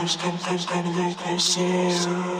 close, come, come, come a little closer.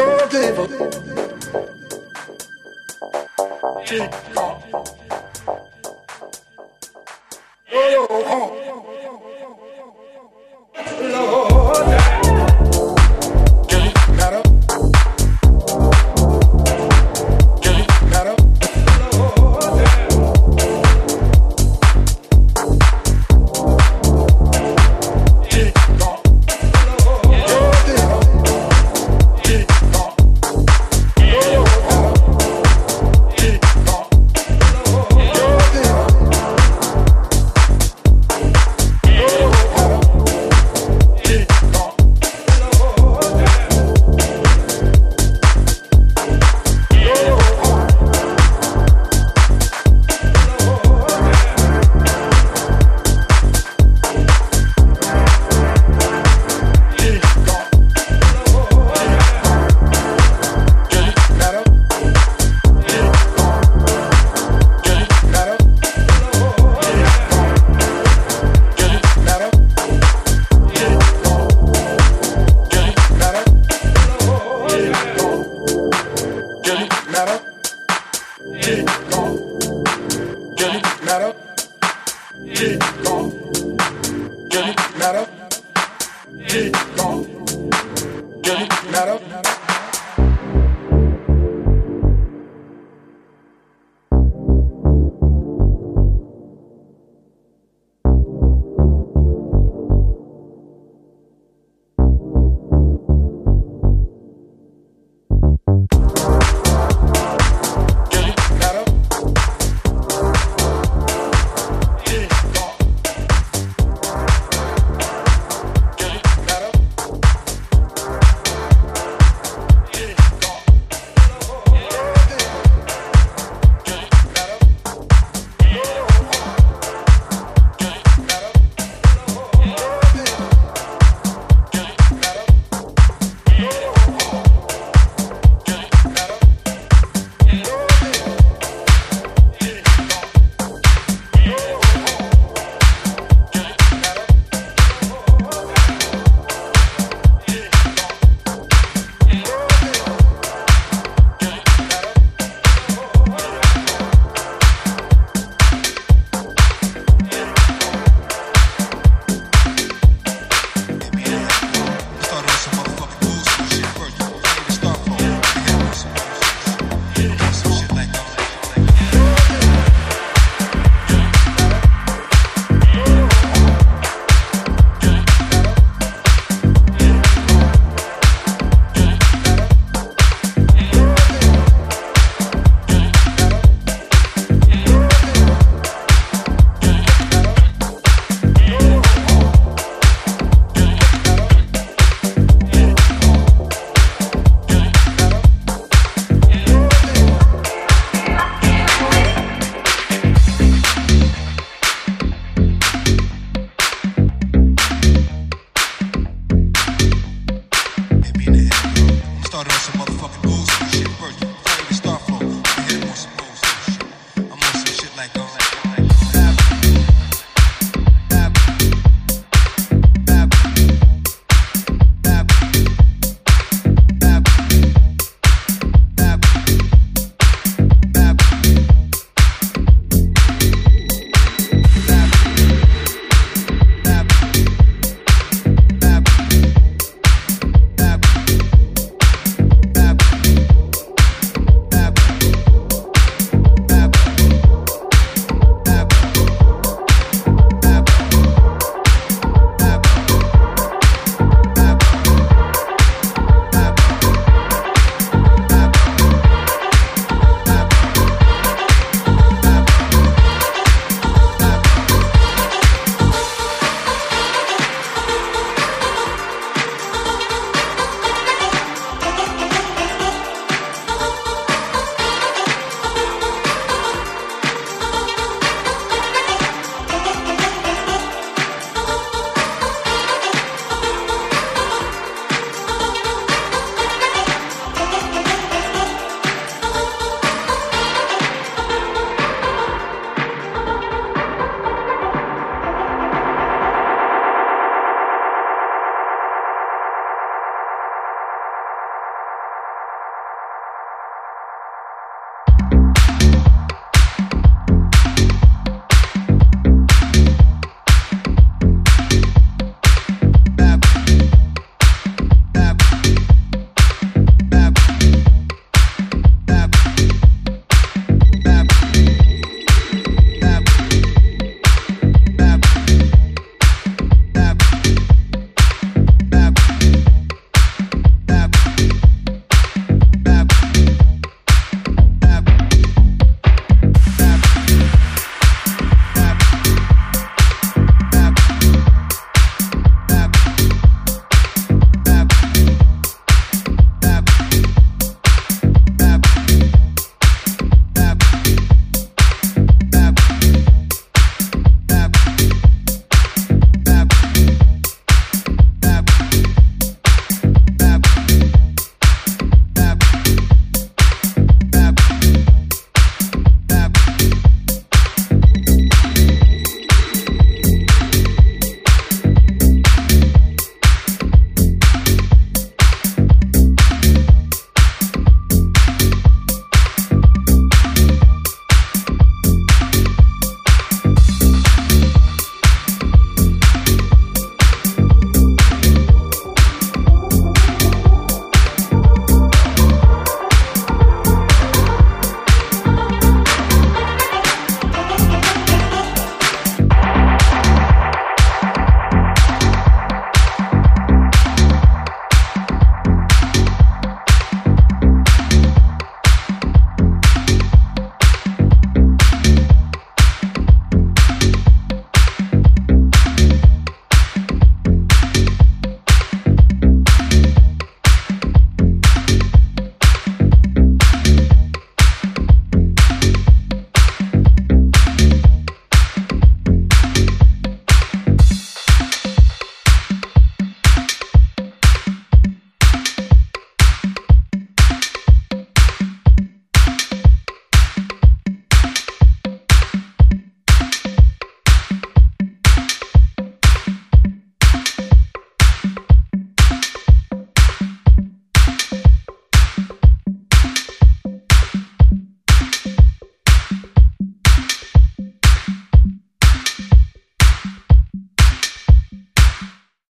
the devil. Get it, matter. Get it. Get it, matter.